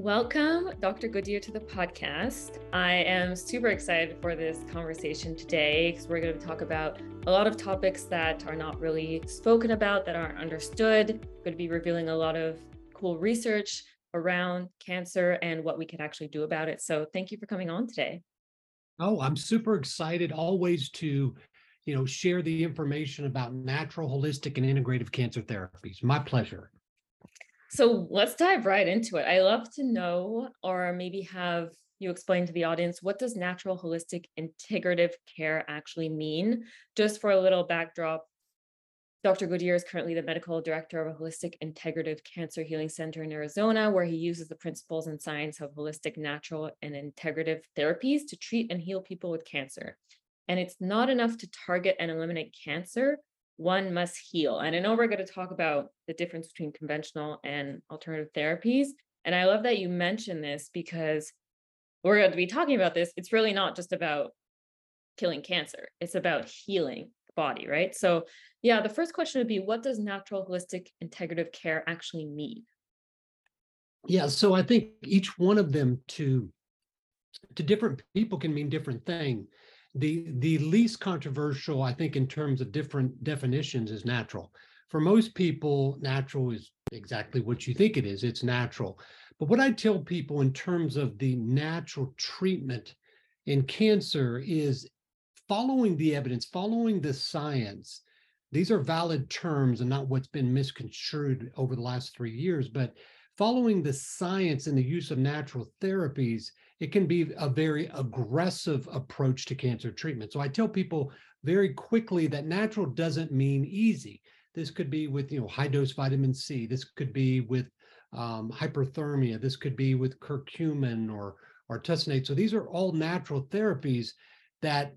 Welcome, Dr. Goodyear, to the podcast. I am super excited for this conversation today because we're going to talk about a lot of topics that are not really spoken about, that aren't understood. We're going to be revealing a lot of cool research around cancer and what we can actually do about it. So, thank you for coming on today. Oh, I'm super excited always to, you know, share the information about natural, holistic, and integrative cancer therapies. My pleasure. So let's dive right into it. I love to know, or maybe have you explain to the audience, what does natural, holistic, integrative care actually mean? Just for a little backdrop, Dr. Goodyear is currently the medical director of a holistic integrative cancer healing center in Arizona, where he uses the principles and science of holistic, natural, and integrative therapies to treat and heal people with cancer. And it's not enough to target and eliminate cancer, one must heal. And I know we're going to talk about the difference between conventional and alternative therapies. And I love that you mentioned this because we're going to be talking about this. It's really not just about killing cancer, it's about healing the body, right? So, yeah, the first question would be what does natural, holistic, integrative care actually mean? Yeah, so I think each one of them to to different people can mean different thing the the least controversial i think in terms of different definitions is natural. For most people natural is exactly what you think it is. It's natural. But what i tell people in terms of the natural treatment in cancer is following the evidence following the science. These are valid terms and not what's been misconstrued over the last three years but following the science and the use of natural therapies it can be a very aggressive approach to cancer treatment. So I tell people very quickly that natural doesn't mean easy. This could be with you know high dose vitamin C. This could be with um, hyperthermia. This could be with curcumin or or artesunate. So these are all natural therapies that,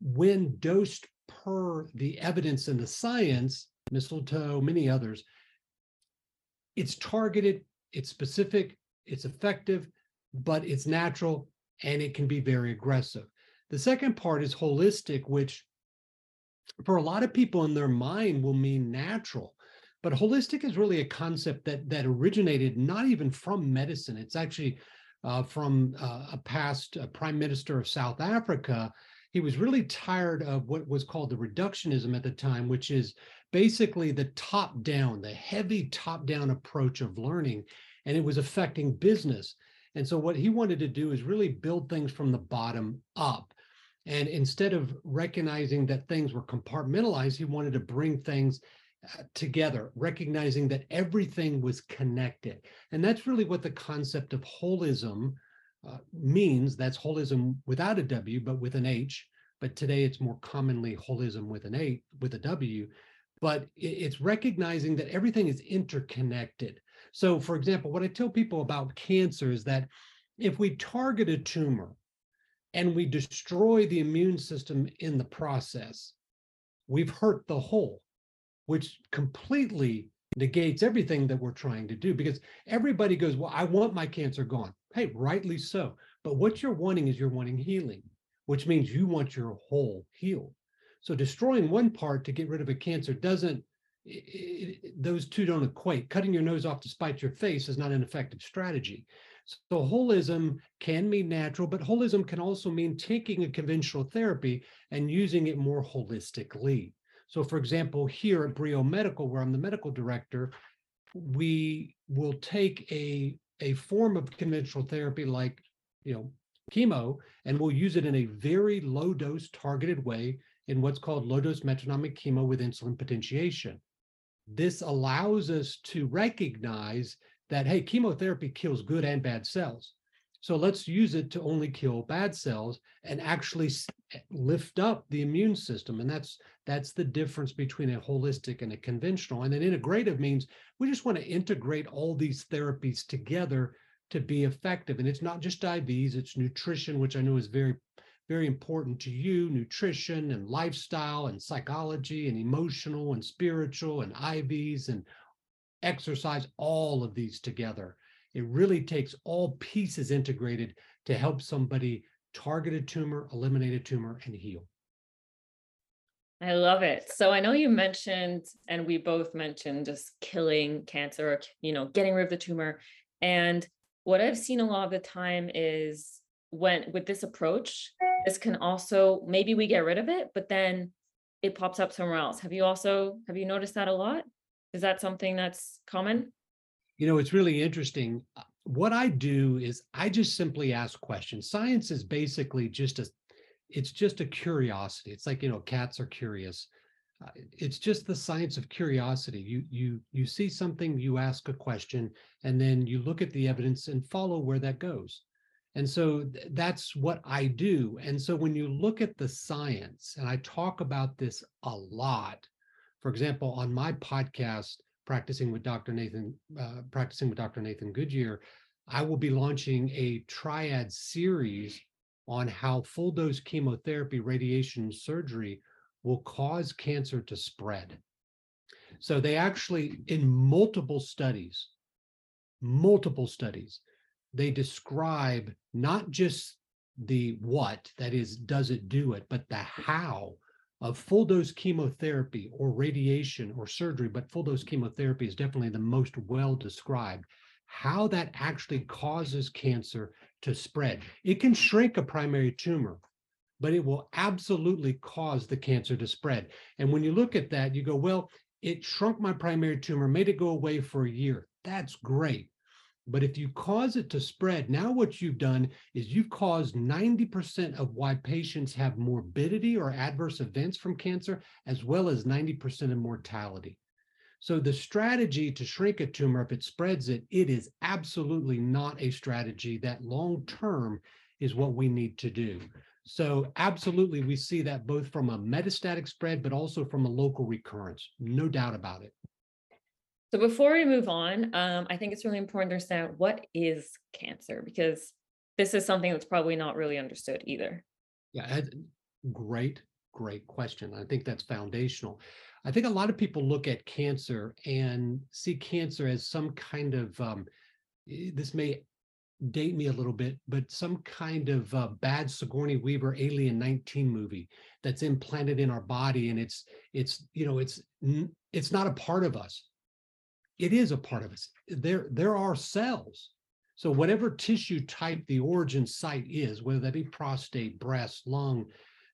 when dosed per the evidence and the science, mistletoe, many others, it's targeted, it's specific, it's effective, but it's natural and it can be very aggressive. The second part is holistic, which for a lot of people in their mind will mean natural. But holistic is really a concept that that originated not even from medicine. It's actually uh, from uh, a past uh, prime minister of South Africa. He was really tired of what was called the reductionism at the time, which is basically the top down, the heavy top down approach of learning. And it was affecting business. And so what he wanted to do is really build things from the bottom up. And instead of recognizing that things were compartmentalized, he wanted to bring things uh, together, recognizing that everything was connected. And that's really what the concept of holism uh, means. That's holism without a W, but with an H. But today it's more commonly holism with an A, with a W. But it's recognizing that everything is interconnected. So, for example, what I tell people about cancer is that if we target a tumor and we destroy the immune system in the process, we've hurt the whole, which completely negates everything that we're trying to do because everybody goes, Well, I want my cancer gone. Hey, rightly so. But what you're wanting is you're wanting healing, which means you want your whole healed. So destroying one part to get rid of a cancer doesn't it, it, those two don't equate. Cutting your nose off to spite your face is not an effective strategy. So holism can mean natural, but holism can also mean taking a conventional therapy and using it more holistically. So, for example, here at Brio Medical, where I'm the medical director, we will take a a form of conventional therapy like you know chemo, and we'll use it in a very low dose targeted way in what's called low dose metronomic chemo with insulin potentiation this allows us to recognize that, hey, chemotherapy kills good and bad cells. So let's use it to only kill bad cells and actually eh, lift up the immune system. And that's that's the difference between a holistic and a conventional. And then integrative means we just want to integrate all these therapies together to be effective. And it's not just IVs, it's nutrition, which I know is very very important to you nutrition and lifestyle and psychology and emotional and spiritual and IVs and exercise, all of these together. It really takes all pieces integrated to help somebody target a tumor, eliminate a tumor, and heal. I love it. So I know you mentioned, and we both mentioned just killing cancer, or, you know, getting rid of the tumor. And what I've seen a lot of the time is when with this approach, this can also maybe we get rid of it, but then it pops up somewhere else. Have you also have you noticed that a lot? Is that something that's common? You know, it's really interesting. Uh, what I do is I just simply ask questions. Science is basically just a it's just a curiosity. It's like, you know, cats are curious. Uh, it's just the science of curiosity. You you you see something, you ask a question, and then you look at the evidence and follow where that goes. And so th- that's what I do. And so when you look at the science, and I talk about this a lot, for example, on my podcast, practicing with Dr. Nathan, uh, practicing with Dr. Nathan Goodyear, I will be launching a triad series on how full dose chemotherapy, radiation, surgery will cause cancer to spread. So they actually, in multiple studies, multiple studies, they describe not just the what, that is, does it do it, but the how of full dose chemotherapy or radiation or surgery, but full dose chemotherapy is definitely the most well described. How that actually causes cancer to spread. It can shrink a primary tumor, but it will absolutely cause the cancer to spread. And when you look at that, you go, well, it shrunk my primary tumor, made it go away for a year. That's great. But if you cause it to spread, now what you've done is you've caused 90% of why patients have morbidity or adverse events from cancer, as well as 90% of mortality. So the strategy to shrink a tumor, if it spreads it, it is absolutely not a strategy that long term is what we need to do. So absolutely, we see that both from a metastatic spread, but also from a local recurrence. No doubt about it. So before we move on, um, I think it's really important to understand what is cancer because this is something that's probably not really understood either. Yeah, great, great question. I think that's foundational. I think a lot of people look at cancer and see cancer as some kind of um, eh, this may date me a little bit, but some kind of uh, bad Sigourney Weaver Alien 19 movie that's implanted in our body, and it's it's you know it's it's not a part of us. It is a part of us. There there are cells. So whatever tissue type the origin site is, whether that be prostate, breast, lung,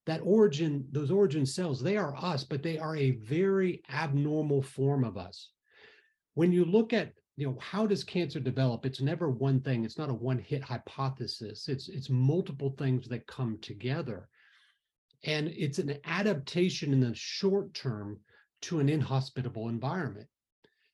that origin, those origin cells, they are us, but they are a very abnormal form of us. When you look at, you know, how does cancer develop? It's never one thing. It's not a one-hit hypothesis. It's it's multiple things that come together. And it's an adaptation in the short term to an inhospitable environment.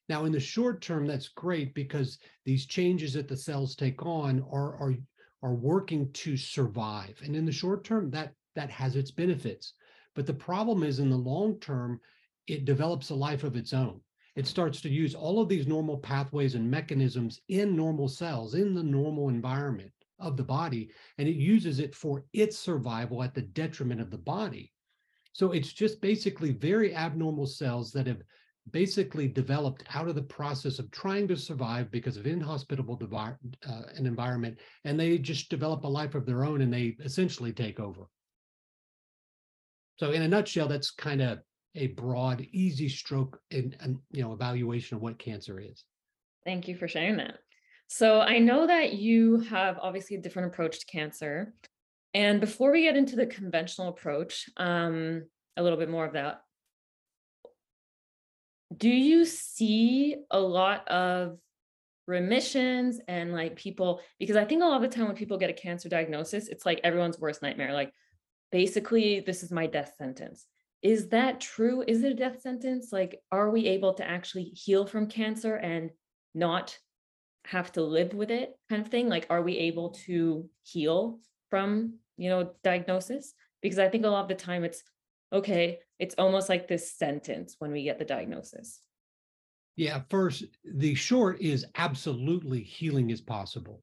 Now, in the short term, that's great because these changes that the cells take on are, are, are working to survive. And in the short term, that that has its benefits. But the problem is in the long term, it develops a life of its own. It starts to use all of these normal pathways and mechanisms in normal cells, in the normal environment of the body, and it uses it for its survival at the detriment of the body. So it's just basically very abnormal cells that have basically developed out of the process of trying to survive because of inhospitable uh, an environment, and they just develop a life of their own and they essentially take over. So in a nutshell, that's kind of a broad, easy stroke in, you know evaluation of what cancer is. Thank you for sharing that. So I know that you have obviously a different approach to cancer. And before we get into the conventional approach, um, a little bit more of that, do you see a lot of remissions and like people because i think a lot of the time when people get a cancer diagnosis it's like everyone's worst nightmare like basically this is my death sentence. Is that true? Is it a death sentence? Like are we able to actually heal from cancer and not have to live with it kind of thing? Like are we able to heal from you know diagnosis? Because i think a lot of the time it's okay it's almost like this sentence when we get the diagnosis yeah first the short is absolutely healing is possible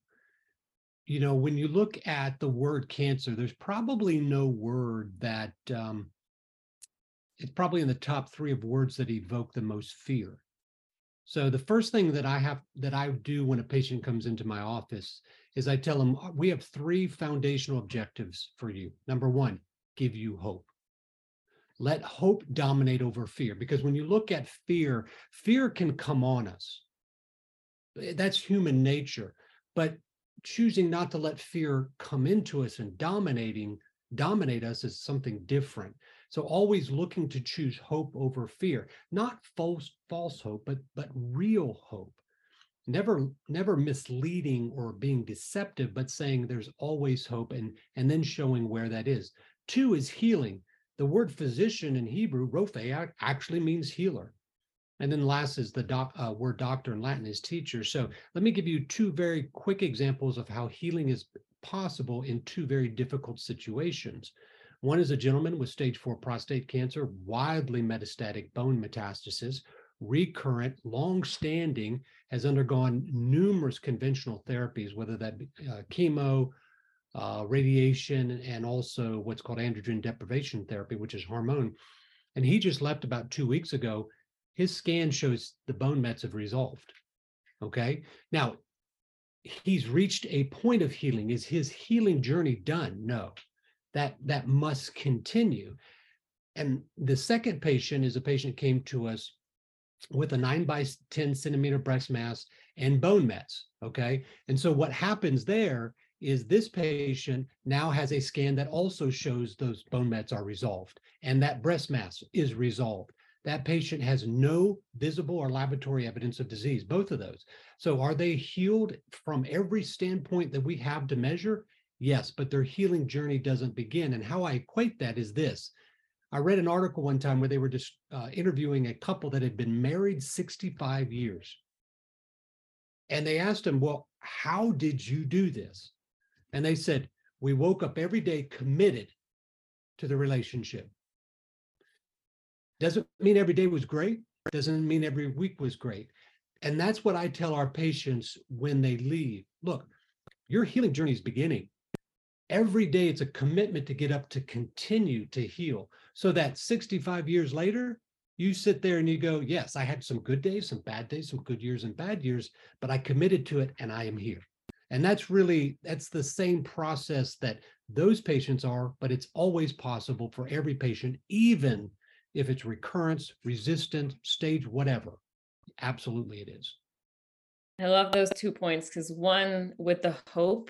you know, when you look at the word cancer, there's probably no word that um, it's probably in the top three of words that evoke the most fear. So the first thing that I have that I do when a patient comes into my office is I tell them uh, we have three foundational objectives for you. Number one, give you hope. Let hope dominate over fear because when you look at fear, fear can come on us. Eh, that's human nature. But choosing not to let fear come into us and dominating dominate us is something different. So always looking to choose hope over fear, not false false hope, but but real hope. Never never misleading or being deceptive, but saying there's always hope and and then showing where that is. Two is healing. The word physician in Hebrew, rophe, actually means healer. And then last is the doc, uh, word doctor in Latin is teacher. So let me give you two very quick examples of how healing is possible in two very difficult situations. One is a gentleman with stage four prostate cancer, widely metastatic bone metastasis, recurrent, long-standing, has undergone numerous conventional therapies, whether that be uh, chemo, uh, radiation, and also what's called androgen deprivation therapy, which is hormone. And he just left about two weeks ago. His scan shows the bone mets have resolved. Okay. Now, he's reached a point of healing. Is his healing journey done? No, that that must continue. And the second patient is a patient came to us with a nine by 10 centimeter breast mass and bone mets. Okay. And so what happens there is this patient now has a scan that also shows those bone mets are resolved and that breast mass is resolved that patient has no visible or laboratory evidence of disease, both of those. So are they healed from every standpoint that we have to measure? Yes, but their healing journey doesn't begin. And how I equate that is this. I read an article one time where they were just uh, interviewing a couple that had been married 65 years. And they asked him, Well, how did you do this? And they said, We woke up every day committed to the relationship. Doesn't mean every day was great. Doesn't mean every week was great. And that's what I tell our patients when they leave. Look, your healing journey is beginning. Every day it's a commitment to get up to continue to heal so that 65 years later, you sit there and you go, Yes, I had some good days, some bad days, some good years and bad years, but I committed to it and I am here. And that's really that's the same process that those patients are, but it's always possible for every patient, even if it's recurrence, resistant, stage, whatever. Absolutely it is. I love those two points because one with the hope,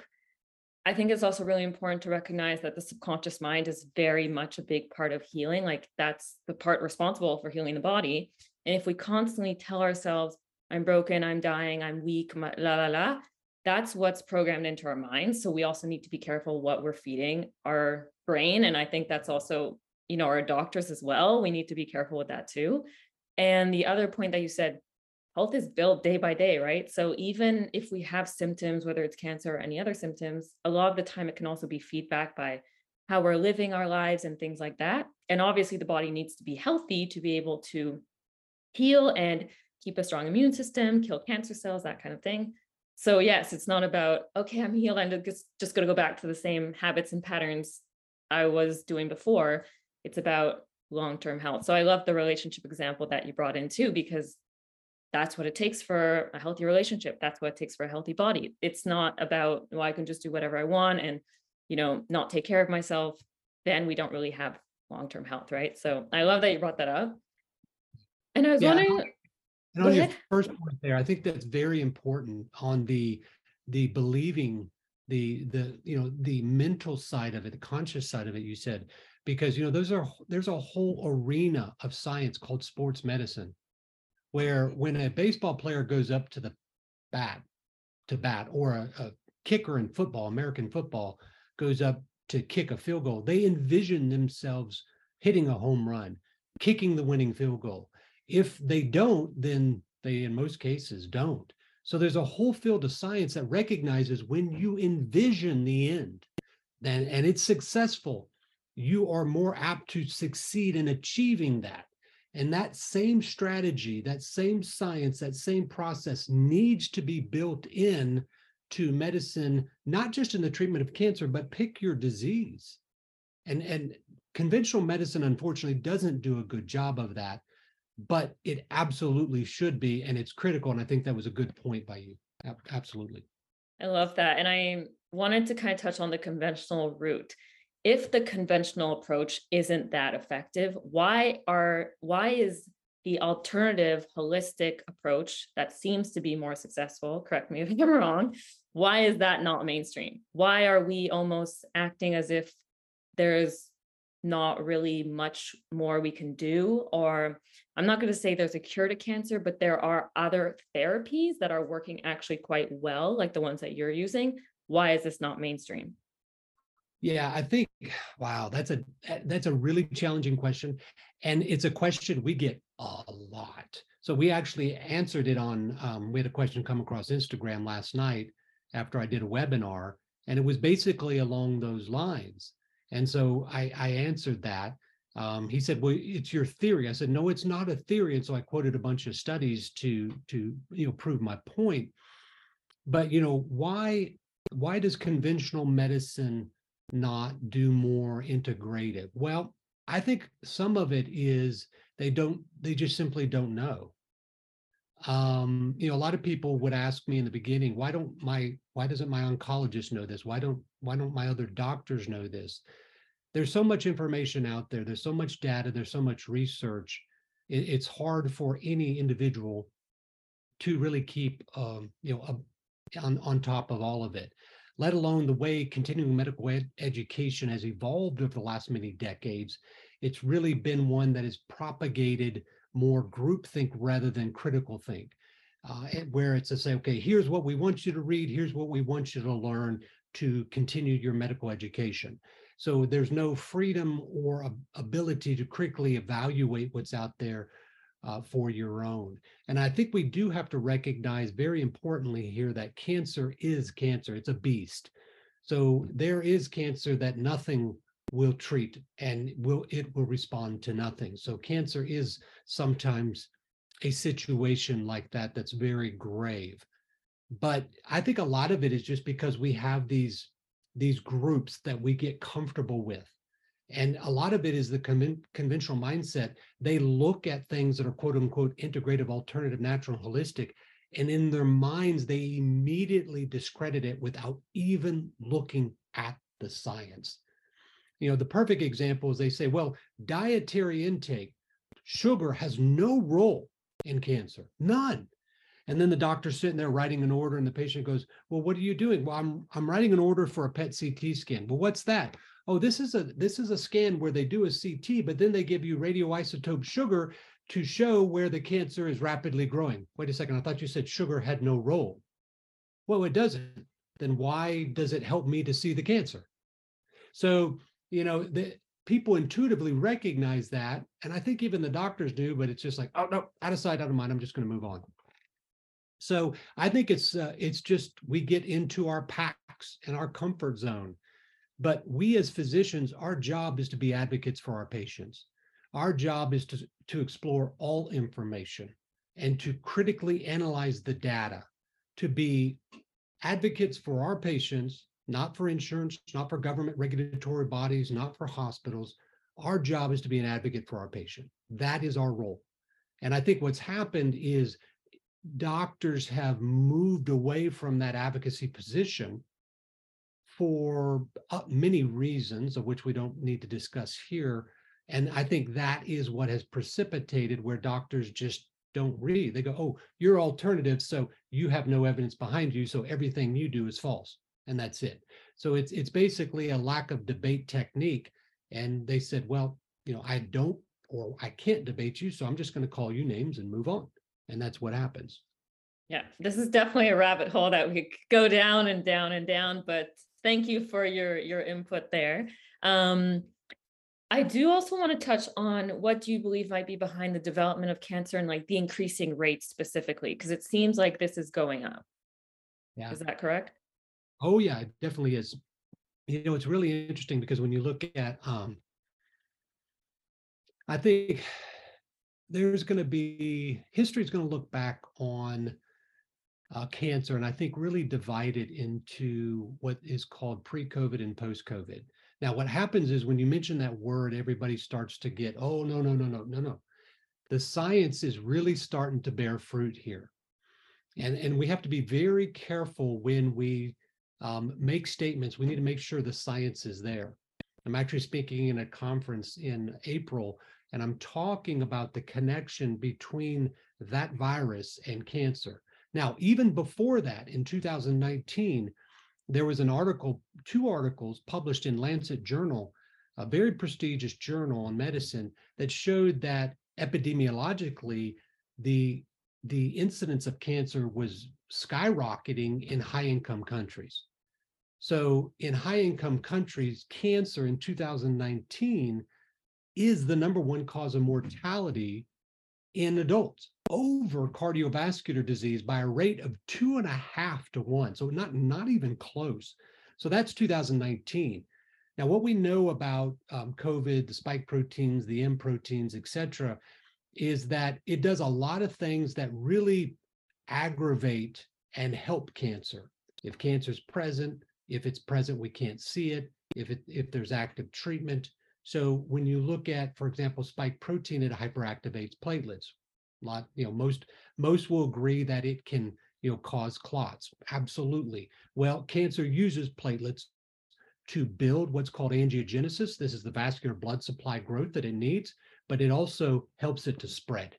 I think it's also really important to recognize that the subconscious mind is very much a big part of healing. Like that's the part responsible for healing the body. And if we constantly tell ourselves, I'm broken, I'm dying, I'm weak, la la la, that's what's programmed into our minds. So we also need to be careful what we're feeding our brain. And I think that's also you know, our doctors as well. We need to be careful with that too. And the other point that you said, health is built day by day, right? So even if we have symptoms, whether it's cancer or any other symptoms, a lot of the time it can also be feedback by how we're living our lives and things like that. And obviously, the body needs to be healthy to be able to heal and keep a strong immune system, kill cancer cells, that kind of thing. So, yes, it's not about, okay, I'm healed. I'm just, just going to go back to the same habits and patterns I was doing before it's about long-term health. So I love the relationship example that you brought in too, because that's what it takes for a healthy relationship. That's what it takes for a healthy body. It's not about, well, I can just do whatever I want and, you know, not take care of myself. Then we don't really have long-term health, right? So I love that you brought that up. And I was yeah, wondering. And on your first point there, I think that's very important on the the believing the the you know the mental side of it the conscious side of it you said because you know those are there's a whole arena of science called sports medicine where when a baseball player goes up to the bat to bat or a, a kicker in football american football goes up to kick a field goal they envision themselves hitting a home run kicking the winning field goal if they don't then they in most cases don't so there's a whole field of science that recognizes when you envision the end then and it's successful you are more apt to succeed in achieving that. And that same strategy, that same science, that same process needs to be built in to medicine, not just in the treatment of cancer, but pick your disease. And, and conventional medicine, unfortunately, doesn't do a good job of that, but it absolutely should be. And it's critical. And I think that was a good point by you. Absolutely. I love that. And I wanted to kind of touch on the conventional route if the conventional approach isn't that effective why are why is the alternative holistic approach that seems to be more successful, correct me if I'm wrong, why is that not mainstream? Why are we almost acting as if there's not really much more we can do? Or I'm not going to say there's a cure to cancer, but there are other therapies that are working actually quite well, like the ones that you're using. Why is this not mainstream? Yeah, I think wow, that's a that's a really challenging question and it's a question we get a lot. So we actually answered it on um, we had a question come across Instagram last night after I did a webinar and it was basically along those lines. And so I, I answered that. Um, he said, "Well, it's your theory." I said, "No, it's not a theory." And so I quoted a bunch of studies to to you know prove my point. But you know why why does conventional medicine not do more integrative? Well, I think some of it is they don't, they just simply don't know. Um, you know, a lot of people would ask me in the beginning, why don't my, why doesn't my oncologist know this? Why don't, why don't my other doctors know this? There's so much information out there. There's so much data. There's so much research. It, it's hard for any individual to really keep, um, you know, a, on, on top of all of it let alone the way continuing medical ed- education has evolved over the last many decades. It's really been one that has propagated more groupthink rather than critical think, uh, where it's to say, okay, here's what we want you to read, here's what we want you to learn to continue your medical education. So there's no freedom or ability to critically evaluate what's out there uh, for your own. And I think we do have to recognize very importantly here that cancer is cancer. It's a beast. So there is cancer that nothing will treat and will it will respond to nothing. So cancer is sometimes a situation like that that's very grave. But I think a lot of it is just because we have these these groups that we get comfortable with and a lot of it is the con- conventional mindset. They look at things that are quote unquote integrative, alternative, natural, holistic, and in their minds, they immediately discredit it without even looking at the science. You know, the perfect example is they say, well, dietary intake, sugar has no role in cancer, none. And then the doctor's sitting there writing an order, and the patient goes, Well, what are you doing? Well, I'm I'm writing an order for a PET CT scan. Well, what's that? oh, this is a this is a scan where they do a CT, but then they give you radioisotope sugar to show where the cancer is rapidly growing. Wait a second, I thought you said sugar had no role. Well, it doesn't. Then why does it help me to see the cancer? So, you know, the people intuitively recognize that. And I think even the doctors do, but it's just like, oh no, out of sight, out of mind. I'm just going to move on. So I think it's uh, it's just we get into our packs and our comfort zone but we as physicians, our job is to be advocates for our patients. Our job is to, to explore all information and to critically analyze the data, to be advocates for our patients, not for insurance, not for government regulatory bodies, not for hospitals. Our job is to be an advocate for our patient. That is our role. And I think what's happened is doctors have moved away from that advocacy position for uh, many reasons of which we don't need to discuss here. And I think that is what has precipitated where doctors just don't read. They go, oh, you're alternative, so you have no evidence behind you, so everything you do is false, and that's it. So it's it's basically a lack of debate technique. And they said, well, you know, I don't or I can't debate you, so I'm just going to call you names and move on. And that's what happens. Yeah, this is definitely a rabbit hole that we could go down and down and down, but thank you for your your input there. Um, I do also want to touch on what do you believe might be behind the development of cancer and like the increasing rates specifically, because it seems like this is going up. Yeah. Is that correct? Oh yeah, it definitely is. You know, it's really interesting because when you look at um I think there's going to be history is going to look back on uh, cancer, and I think really divided into what is called pre-COVID and post-COVID. Now, what happens is when you mention that word, everybody starts to get, oh, no, no, no, no, no, no. The science is really starting to bear fruit here. And, and we have to be very careful when we um, make statements. We need to make sure the science is there. I'm actually speaking in a conference in April, And I'm talking about the connection between that virus and cancer. Now, even before that, in 2019, there was an article, two articles published in Lancet Journal, a very prestigious journal on medicine, that showed that epidemiologically, the the incidence of cancer was skyrocketing in high income countries. So, in high income countries, cancer in 2019 is the number one cause of mortality in adults over cardiovascular disease by a rate of two and a half to one. So, not, not even close. So, that's 2019. Now, what we know about um, COVID, the spike proteins, the M proteins, et cetera, is that it does a lot of things that really aggravate and help cancer. If cancer is present, if it's present, we can't see it. If it if there's active treatment. So when you look at, for example, spike protein, it hyperactivates platelets. A lot, you know, most most will agree that it can, you know, cause clots. Absolutely. Well, cancer uses platelets to build what's called angiogenesis. This is the vascular blood supply growth that it needs but it also helps it to spread.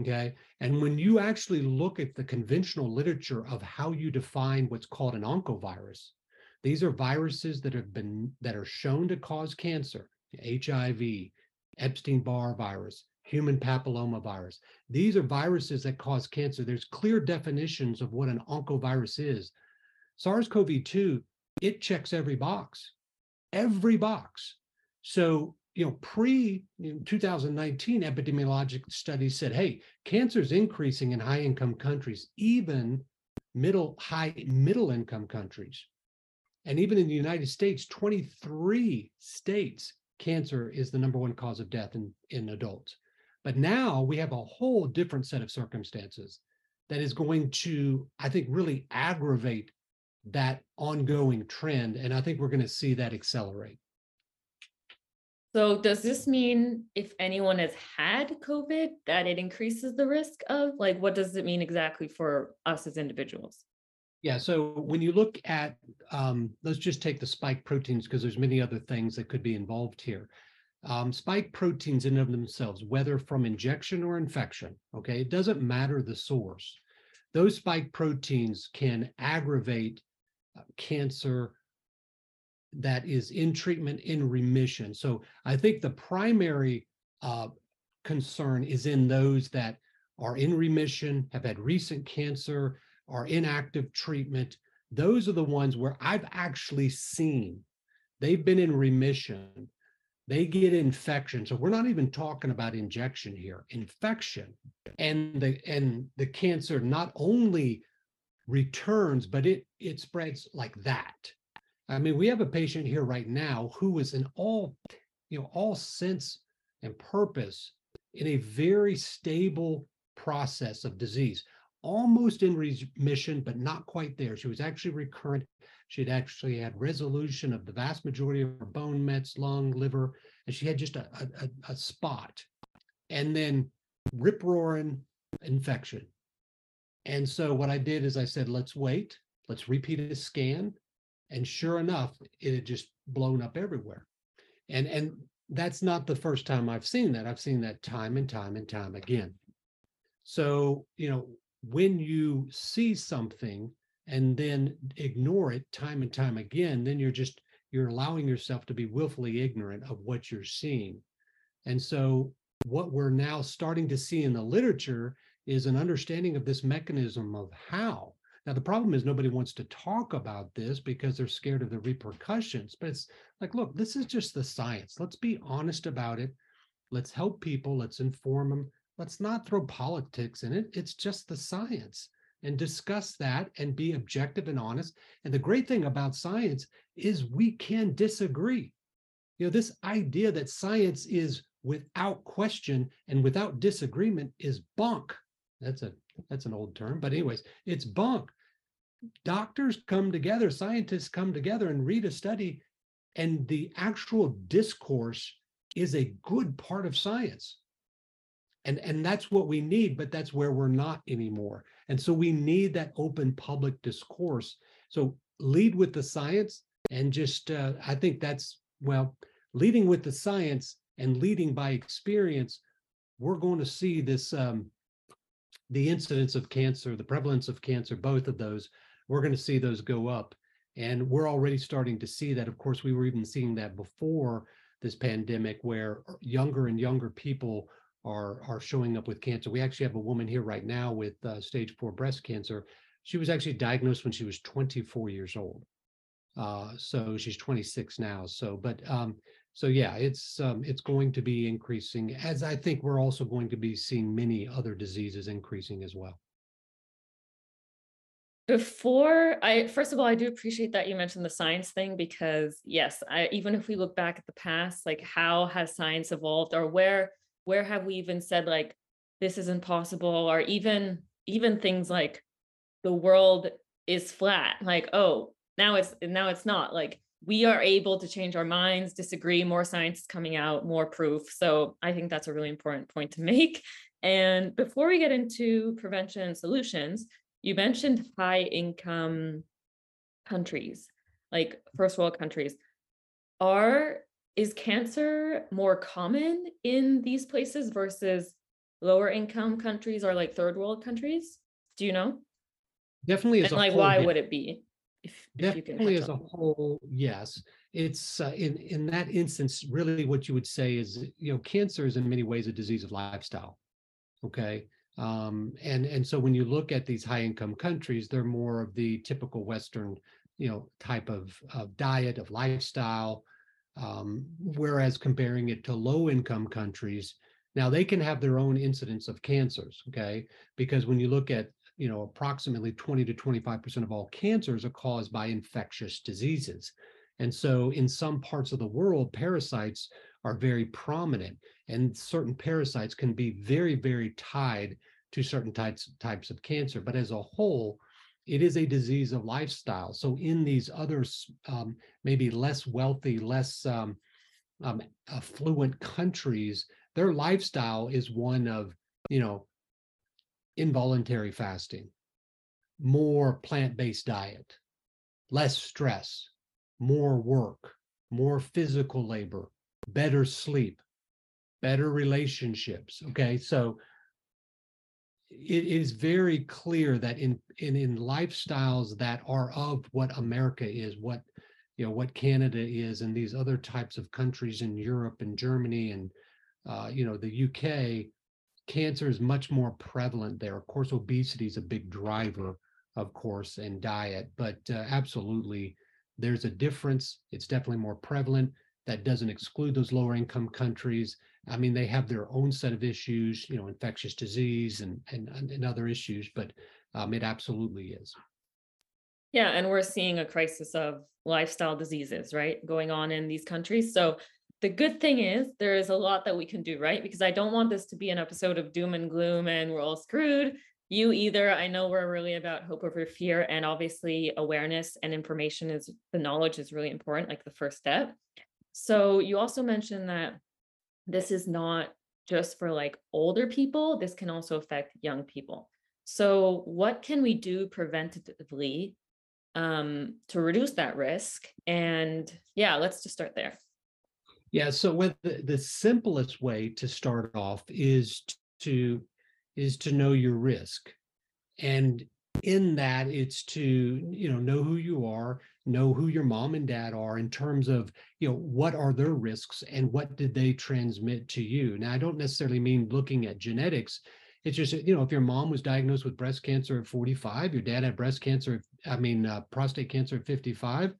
Okay. And when you actually look at the conventional literature of how you define what's called an oncovirus, these are viruses that have been that are shown to cause cancer, HIV, Epstein-Barr virus, human papilloma virus. These are viruses that cause cancer. There's clear definitions of what an oncovirus is. SARS-CoV-2, it checks every box, every box. So you know, pre 2019 epidemiologic studies said, hey, cancer is increasing in high income countries, even middle, high, middle income countries. And even in the United States, 23 states, cancer is the number one cause of death in, in adults. But now we have a whole different set of circumstances that is going to, I think, really aggravate that ongoing trend. And I think we're going to see that accelerate. So does this mean if anyone has had COVID, that it increases the risk of like what does it mean exactly for us as individuals? Yeah, so when you look at, um, let's just take the spike proteins because there's many other things that could be involved here. Um, spike proteins in of themselves, whether from injection or infection, okay, it doesn't matter the source. Those spike proteins can aggravate uh, cancer, that is in treatment in remission. So I think the primary uh, concern is in those that are in remission, have had recent cancer, are in active treatment. Those are the ones where I've actually seen they've been in remission. They get infection. So we're not even talking about injection here, infection. And the and the cancer not only returns, but it it spreads like that. I mean, we have a patient here right now who is in all, you know, all sense and purpose in a very stable process of disease, almost in remission, but not quite there. She was actually recurrent. She'd actually had resolution of the vast majority of her bone mets, lung, liver, and she had just a, a, a spot. And then rip roaring infection. And so what I did is I said, let's wait, let's repeat a scan and sure enough, it had just blown up everywhere. And and that's not the first time I've seen that. I've seen that time and time and time again. So, you know, when you see something and then ignore it time and time again, then you're just you're allowing yourself to be willfully ignorant of what you're seeing. And so what we're now starting to see in the literature is an understanding of this mechanism of how now, the problem is nobody wants to talk about this because they're scared of the repercussions. But it's like, look, this is just the science. Let's be honest about it. Let's help people. Let's inform them. Let's not throw politics in it. It's just the science and discuss that and be objective and honest. And the great thing about science is we can disagree. You know, this idea that science is without question and without disagreement is bunk. That's a that's an old term, but anyways, it's bunk. Doctors come together, scientists come together and read a study, and the actual discourse is a good part of science. And, and that's what we need, but that's where we're not anymore. And so we need that open public discourse. So lead with the science and just, uh, I think that's, well, leading with the science and leading by experience, we're going to see this um, the incidence of cancer, the prevalence of cancer, both of those, we're going to see those go up. And we're already starting to see that. Of course, we were even seeing that before this pandemic, where younger and younger people are are showing up with cancer. We actually have a woman here right now with uh, stage four breast cancer. She was actually diagnosed when she was 24 years old. Uh, so she's 26 now. So, but um, so yeah, it's um, it's going to be increasing, as I think we're also going to be seeing many other diseases increasing as well. Before I, first of all, I do appreciate that you mentioned the science thing because yes, I, even if we look back at the past, like how has science evolved, or where where have we even said like this isn't possible, or even even things like the world is flat, like oh now it's now it's not like we are able to change our minds, disagree, more science is coming out, more proof. So I think that's a really important point to make. And before we get into prevention solutions, you mentioned high income countries, like first world countries. Are is cancer more common in these places versus lower income countries or like third world countries? Do you know? Definitely And like why would it be? If, if you can Definitely touch as a whole, yes. It's uh, in in that instance, really what you would say is, you know, cancer is in many ways a disease of lifestyle. Okay. Um, and and so when you look at these high income countries, they're more of the typical Western, you know, type of, of diet, of lifestyle. Um, whereas comparing it to low income countries, now they can have their own incidence of cancers, okay? Because when you look at you know, approximately 20 to 25% of all cancers are caused by infectious diseases. And so in some parts of the world, parasites are very prominent and certain parasites can be very, very tied to certain types, types of cancer. But as a whole, it is a disease of lifestyle. So in these other um, maybe less wealthy, less um, um, affluent countries, their lifestyle is one of, you know, involuntary fasting, more plant-based diet, less stress, more work, more physical labor, better sleep, better relationships. Okay, so it is very clear that in, in in lifestyles that are of what America is, what you know, what Canada is, and these other types of countries in Europe and Germany and uh, you know the UK, cancer is much more prevalent there. Of course, obesity is a big driver, of course, and diet, but uh, absolutely there's a difference. It's definitely more prevalent. That doesn't exclude those lower income countries. I mean, they have their own set of issues, you know, infectious disease and and, and other issues, but um, it absolutely is. Yeah, and we're seeing a crisis of lifestyle diseases, right, going on in these countries. So the good thing is there is a lot that we can do, right? Because I don't want this to be an episode of doom and gloom and we're all screwed. You either. I know we're really about hope over fear, and obviously awareness and information is the knowledge is really important, like the first step. So you also mentioned that this is not just for like older people, this can also affect young people. So what can we do preventatively um, to reduce that risk? And yeah, let's just start there. Yeah, so with the, the simplest way to start off is to is to know your risk. And in that it's to, you know, know who you are, know who your mom and dad are in terms of, you know, what are their risks and what did they transmit to you. Now, I don't necessarily mean looking at genetics. It's just, you know, if your mom was diagnosed with breast cancer at 45, your dad had breast cancer, I mean, uh, prostate cancer at 55,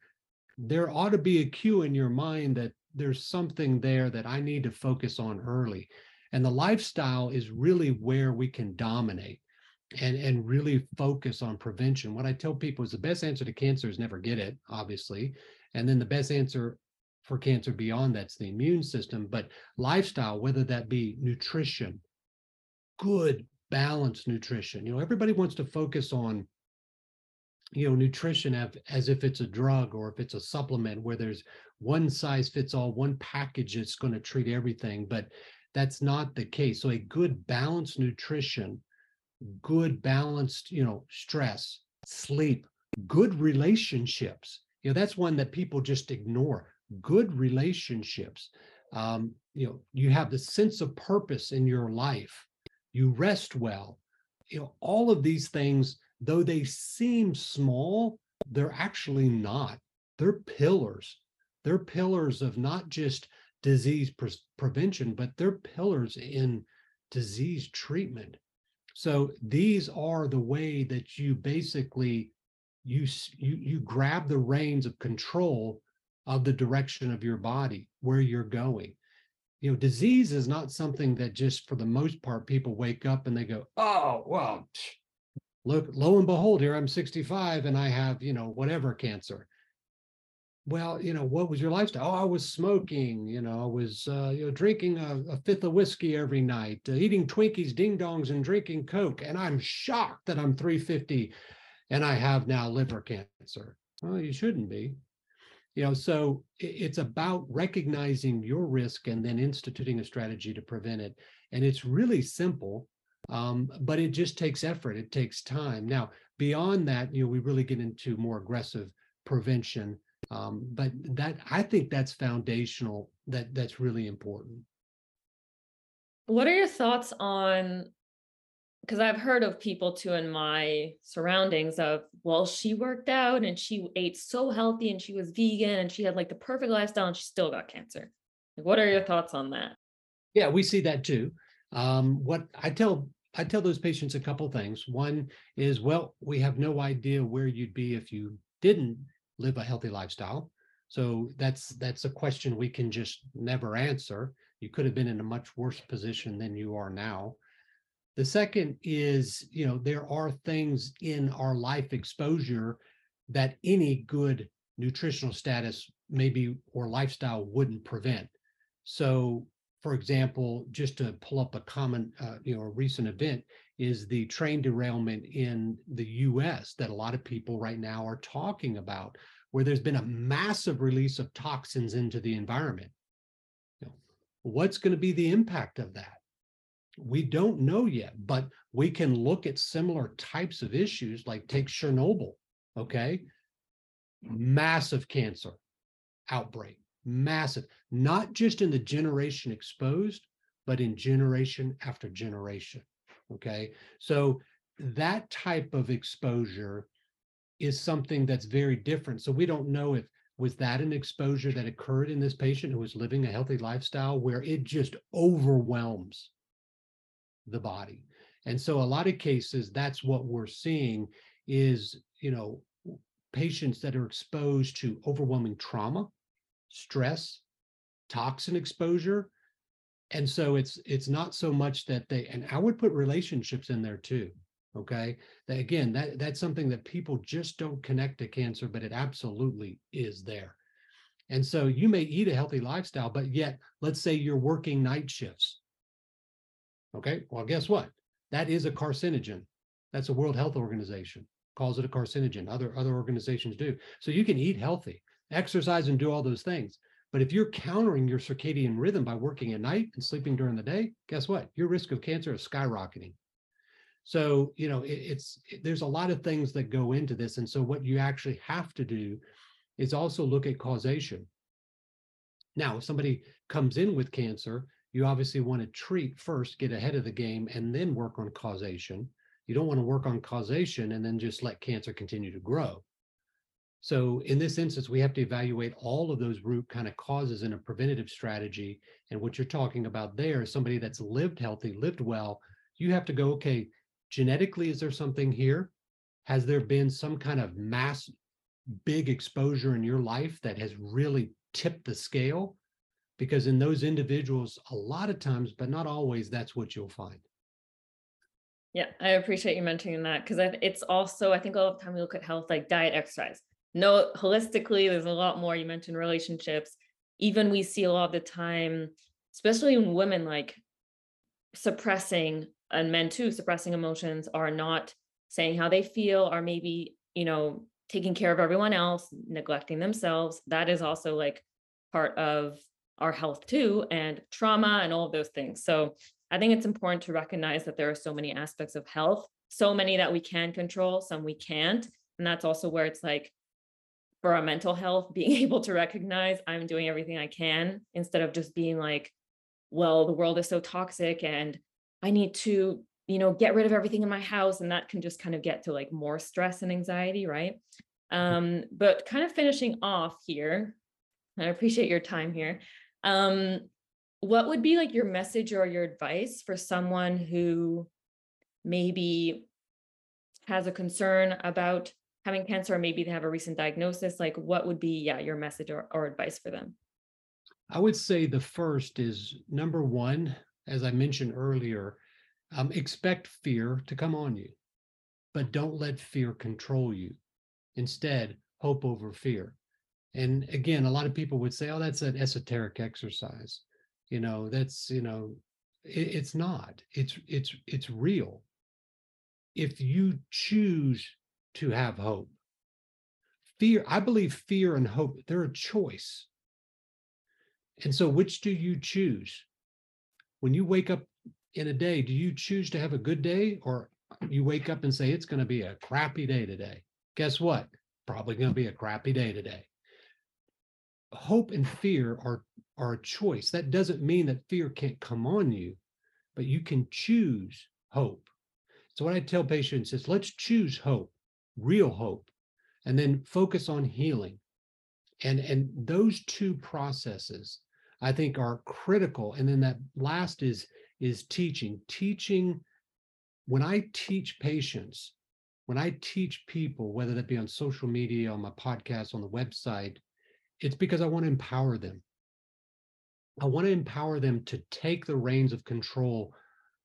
there ought to be a cue in your mind that there's something there that I need to focus on early. And the lifestyle is really where we can dominate and, and really focus on prevention. What I tell people is the best answer to cancer is never get it, obviously. And then the best answer for cancer beyond that's the immune system. But lifestyle, whether that be nutrition, good, balanced nutrition. You know, everybody wants to focus on you know nutrition as, as if it's a drug or if it's a supplement where there's one size fits all one package that's going to treat everything but that's not the case so a good balanced nutrition good balanced you know stress sleep good relationships you know that's one that people just ignore good relationships um, you know, you have the sense of purpose in your life, you rest well, you know, all of these things, though they seem small, they're actually not. They're pillars. They're pillars of not just disease pre- prevention, but they're pillars in disease treatment. So these are the way that you basically you you you grab the reins of control of the direction of your body, where you're going. You know, disease is not something that just for the most part people wake up and they go, "Oh, well, look, lo and behold, here I'm 65 and I have, you know, whatever cancer." Well, you know, what was your lifestyle? Oh, I was smoking, you know, I was, uh, you know, drinking a, a fifth of whiskey every night, uh, eating Twinkies, ding dongs, and drinking Coke. And I'm shocked that I'm 350 and I have now liver cancer. Well, you shouldn't be. You know, so it's about recognizing your risk and then instituting a strategy to prevent it. And it's really simple, um, but it just takes effort. It takes time. Now, beyond that, you know, we really get into more aggressive prevention um, but that I think that's foundational. That that's really important. What are your thoughts on? Because I've heard of people too in my surroundings of, well, she worked out and she ate so healthy and she was vegan and she had like the perfect lifestyle and she still got cancer. Like, what are your thoughts on that? Yeah, we see that too. Um, what I tell I tell those patients a couple things. One is, well, we have no idea where you'd be if you didn't live a healthy lifestyle. So that's that's a question we can just never answer. You could have been in a much worse position than you are now. The second is, you know, there are things in our life exposure that any good nutritional status maybe or lifestyle wouldn't prevent. So, for example, just to pull up a common, uh, you know, a recent event is the train derailment in the US that a lot of people right now are talking about, where there's been a massive release of toxins into the environment. You know, what's going to be the impact of that? We don't know yet, but we can look at similar types of issues like take Chernobyl, okay? Massive cancer outbreak, massive, not just in the generation exposed, but in generation after generation. Okay. So that type of exposure is something that's very different. So we don't know if was that an exposure that occurred in this patient who was living a healthy lifestyle where it just overwhelms the body. And so a lot of cases that's what we're seeing is, you know, patients that are exposed to overwhelming trauma, stress, toxin exposure and so it's it's not so much that they and i would put relationships in there too okay? That again that that's something that people just don't connect to cancer but it absolutely is there. And so you may eat a healthy lifestyle but yet let's say you're working night shifts. Okay well guess what? That is a carcinogen. That's a world health organization calls it a carcinogen. Other other organizations do. So you can eat healthy exercise and do all those things but if you're countering your circadian rhythm by working at night and sleeping during the day, guess what? Your risk of cancer is skyrocketing. So, you know, it, it's it, there's a lot of things that go into this. And so what you actually have to do is also look at causation. Now, if somebody comes in with cancer, you obviously want to treat first, get ahead of the game, and then work on causation. You don't want to work on causation and then just let cancer continue to grow. So in this instance, we have to evaluate all of those root kind of causes in a preventative strategy. And what you're talking about there is somebody that's lived healthy, lived well. You have to go, okay, genetically, is there something here? Has there been some kind of mass big exposure in your life that has really tipped the scale? Because in those individuals, a lot of times, but not always, that's what you'll find. Yeah, I appreciate you mentioning that because it's also, I think all the time we look at health like diet, exercise no holistically there's a lot more. You mentioned relationships. Even we see a lot of the time especially in women like suppressing and men too suppressing emotions are not saying how they feel or maybe you know taking care of everyone else neglecting themselves. That is also like part of our health too and trauma and all of those things. So i think it's important to recognize that there are so many aspects of health so many that we can control some we can't and that's also where it's like for our mental health, being able to recognize I'm doing everything I can instead of just being like, well, the world is so toxic and I need to, you know, get rid of everything in my house. And that can just kind of get to like more stress and anxiety, right? Um, but kind of finishing off here, I appreciate your time here. Um, what would be like your message or your advice for someone who maybe has a concern about having cancer or maybe they have a recent diagnosis like what would be yeah your message or, or advice for them? I would say the first is number one as i mentioned earlier um, expect fear to come on you but don't let fear control you. Instead hope over fear. And again a lot of people would say oh that's an esoteric exercise. You know that's you know it, it's not. It's it's it's real. If you choose to have hope. Fear, I believe fear and hope, they're a choice. And so, which do you choose? When you wake up in a day, do you choose to have a good day or you wake up and say, it's going to be a crappy day today? Guess what? Probably going to be a crappy day today. Hope and fear are, are a choice. That doesn't mean that fear can't come on you, but you can choose hope. So, what I tell patients is let's choose hope real hope, and then focus on healing. And, and those two processes, I think, are critical. And then that last is, is teaching. Teaching, when I teach patients, when I teach people, whether that be on social media, on my podcast, on the website, it's because I want to empower them. I want to empower them to take the reins of control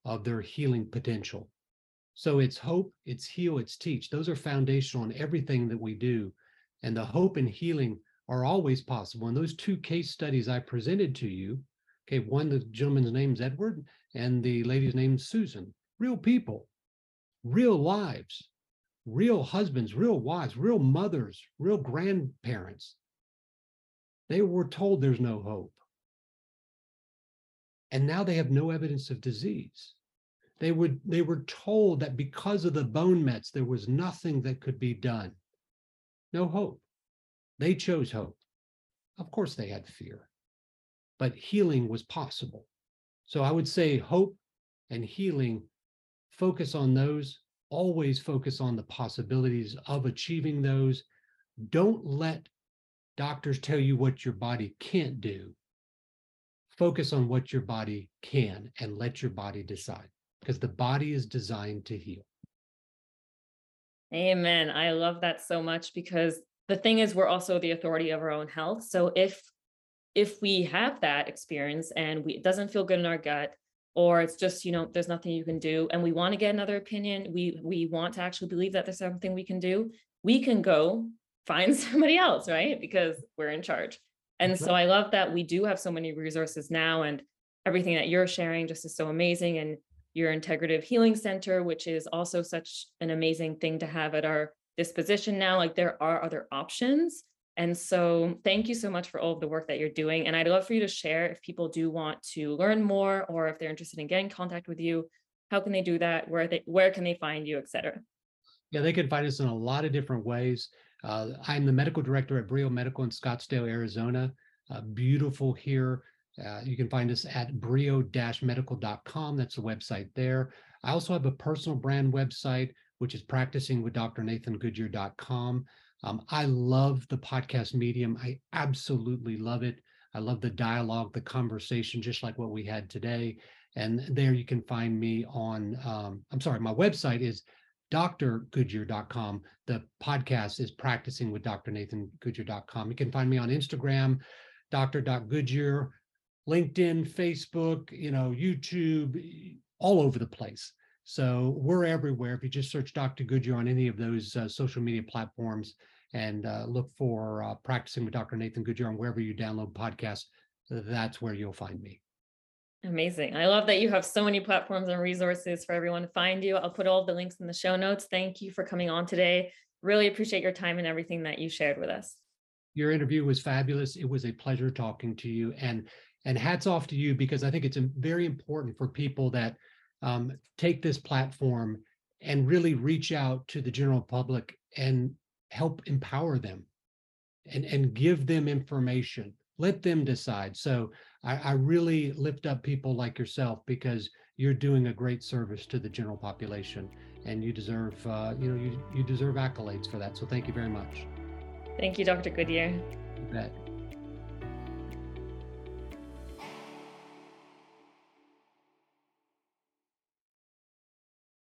of their healing potential. So it's hope, it's heal, it's teach. Those are foundational in everything that we do. And the hope and healing are always possible. And those two case studies I presented to you, okay, one, the gentleman's name's Edward and the lady's name's Susan, real people, real lives, real husbands, real wives, real mothers, real grandparents. They were told there's no hope. And now they have no evidence of disease they would they were told that because of the bone mets there was nothing that could be done. No hope. They chose hope. Of course they had fear. But healing was possible. So i would say hope and healing focus on those. Always focus on the possibilities of achieving those. Don't let doctors tell you what your body can't do. Focus on what your body can and let your body decide because the body is designed to heal. Amen. I love that so much because the thing is we're also the authority of our own health. So if if we have that experience and we it doesn't feel good in our gut or it's just you know there's nothing you can do and we want to get another opinion we we want to actually believe that there's something we can do we can go find somebody else right because we're in charge and so i love that we do have so many resources now and everything that you're sharing just is so amazing and your integrative healing center, which is also such an amazing thing to have at our disposition now. Like there are other options. And so thank you so much for all of the work that you're doing. And I'd love for you to share if people do want to learn more or if they're interested in getting in contact with you, how can they do that? Where they where can they find you, et cetera? Yeah, they can find us in a lot of different ways. Uh, I'm the medical director at Brio Medical in Scottsdale, Arizona. Uh, beautiful here. Uh, you can find us at brio-medical.com. That's the website there. I also have a personal brand website, which is practicingwithdrnathangoodyear.com. Um, I love the podcast medium. I absolutely love it. I love the dialogue, the conversation, just like what we had today. And there you can find me on, um, I'm sorry, my website is drgoodyear.com. The podcast is practicing with drnathangoodyear.com. You can find me on Instagram, dr.goodyear LinkedIn, Facebook, you know, YouTube, all over the place. So we're everywhere. If you just search Dr. Goodyear on any of those uh, social media platforms and uh, look for uh, Practicing with Dr. Nathan Goodyear on wherever you download podcasts, that's where you'll find me. Amazing. I love that you have so many platforms and resources for everyone to find you. I'll put all the links in the show notes. Thank you for coming on today. Really appreciate your time and everything that you shared with us. Your interview was fabulous. It was a pleasure talking to you. And and hats off to you because I think it's very important for people that um, take this platform and really reach out to the general public and help empower them. and, and give them information. Let them decide. So I, I really lift up people like yourself because you're doing a great service to the general population and you deserve uh, you know you, you deserve accolades for that so thank you very much thank you dr goodyear you bet